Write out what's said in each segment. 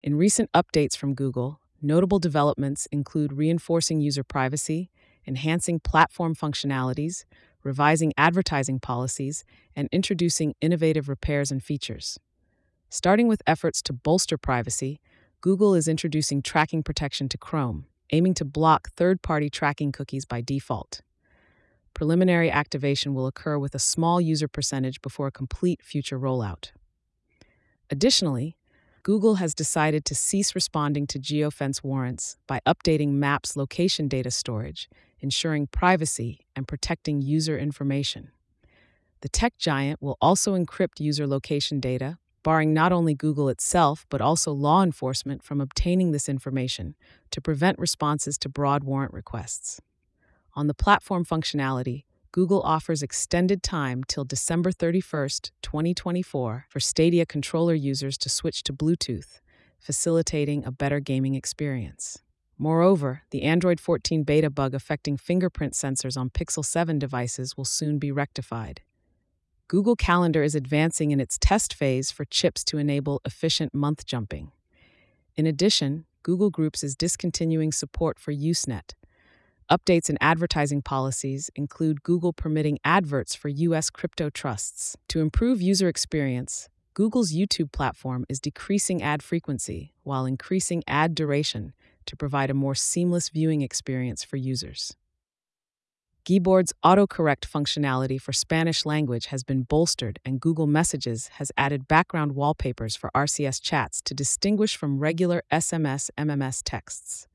In recent updates from Google, notable developments include reinforcing user privacy, enhancing platform functionalities, revising advertising policies, and introducing innovative repairs and features. Starting with efforts to bolster privacy, Google is introducing tracking protection to Chrome, aiming to block third party tracking cookies by default. Preliminary activation will occur with a small user percentage before a complete future rollout. Additionally, Google has decided to cease responding to geofence warrants by updating Maps location data storage, ensuring privacy and protecting user information. The tech giant will also encrypt user location data, barring not only Google itself but also law enforcement from obtaining this information to prevent responses to broad warrant requests. On the platform functionality, Google offers extended time till December 31st, 2024 for Stadia controller users to switch to Bluetooth, facilitating a better gaming experience. Moreover, the Android 14 beta bug affecting fingerprint sensors on Pixel 7 devices will soon be rectified. Google Calendar is advancing in its test phase for chips to enable efficient month jumping. In addition, Google Groups is discontinuing support for Usenet, Updates in advertising policies include Google permitting adverts for U.S. crypto trusts. To improve user experience, Google's YouTube platform is decreasing ad frequency while increasing ad duration to provide a more seamless viewing experience for users. Gboard's autocorrect functionality for Spanish language has been bolstered, and Google Messages has added background wallpapers for RCS chats to distinguish from regular SMS MMS texts.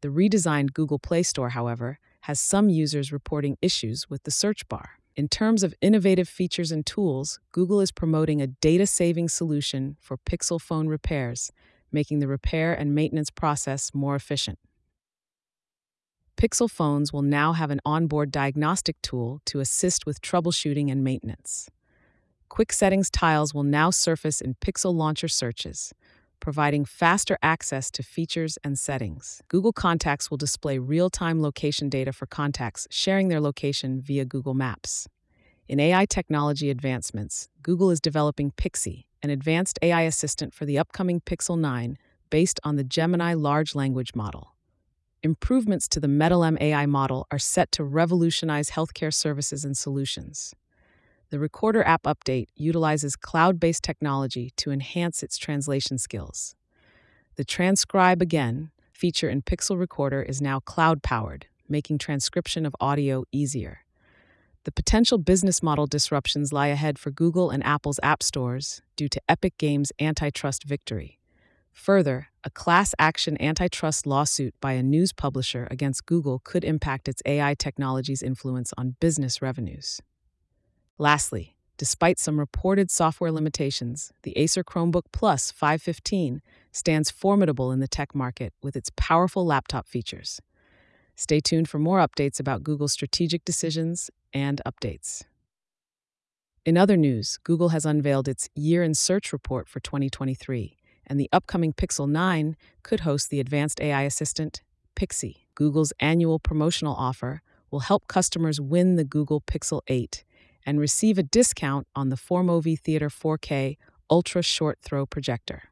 The redesigned Google Play Store, however, has some users reporting issues with the search bar. In terms of innovative features and tools, Google is promoting a data saving solution for Pixel phone repairs, making the repair and maintenance process more efficient. Pixel phones will now have an onboard diagnostic tool to assist with troubleshooting and maintenance. Quick settings tiles will now surface in Pixel Launcher searches, providing faster access to features and settings. Google Contacts will display real time location data for contacts sharing their location via Google Maps. In AI technology advancements, Google is developing Pixie, an advanced AI assistant for the upcoming Pixel 9 based on the Gemini large language model. Improvements to the MedLM AI model are set to revolutionize healthcare services and solutions. The Recorder app update utilizes cloud based technology to enhance its translation skills. The Transcribe Again feature in Pixel Recorder is now cloud powered, making transcription of audio easier. The potential business model disruptions lie ahead for Google and Apple's app stores due to Epic Games' antitrust victory. Further, a class action antitrust lawsuit by a news publisher against Google could impact its AI technology's influence on business revenues. Lastly, despite some reported software limitations, the Acer Chromebook Plus 515 stands formidable in the tech market with its powerful laptop features. Stay tuned for more updates about Google's strategic decisions and updates. In other news, Google has unveiled its Year in Search report for 2023, and the upcoming Pixel 9 could host the advanced AI assistant, Pixie. Google's annual promotional offer will help customers win the Google Pixel 8 and receive a discount on the Formovie Theater 4K Ultra Short Throw projector.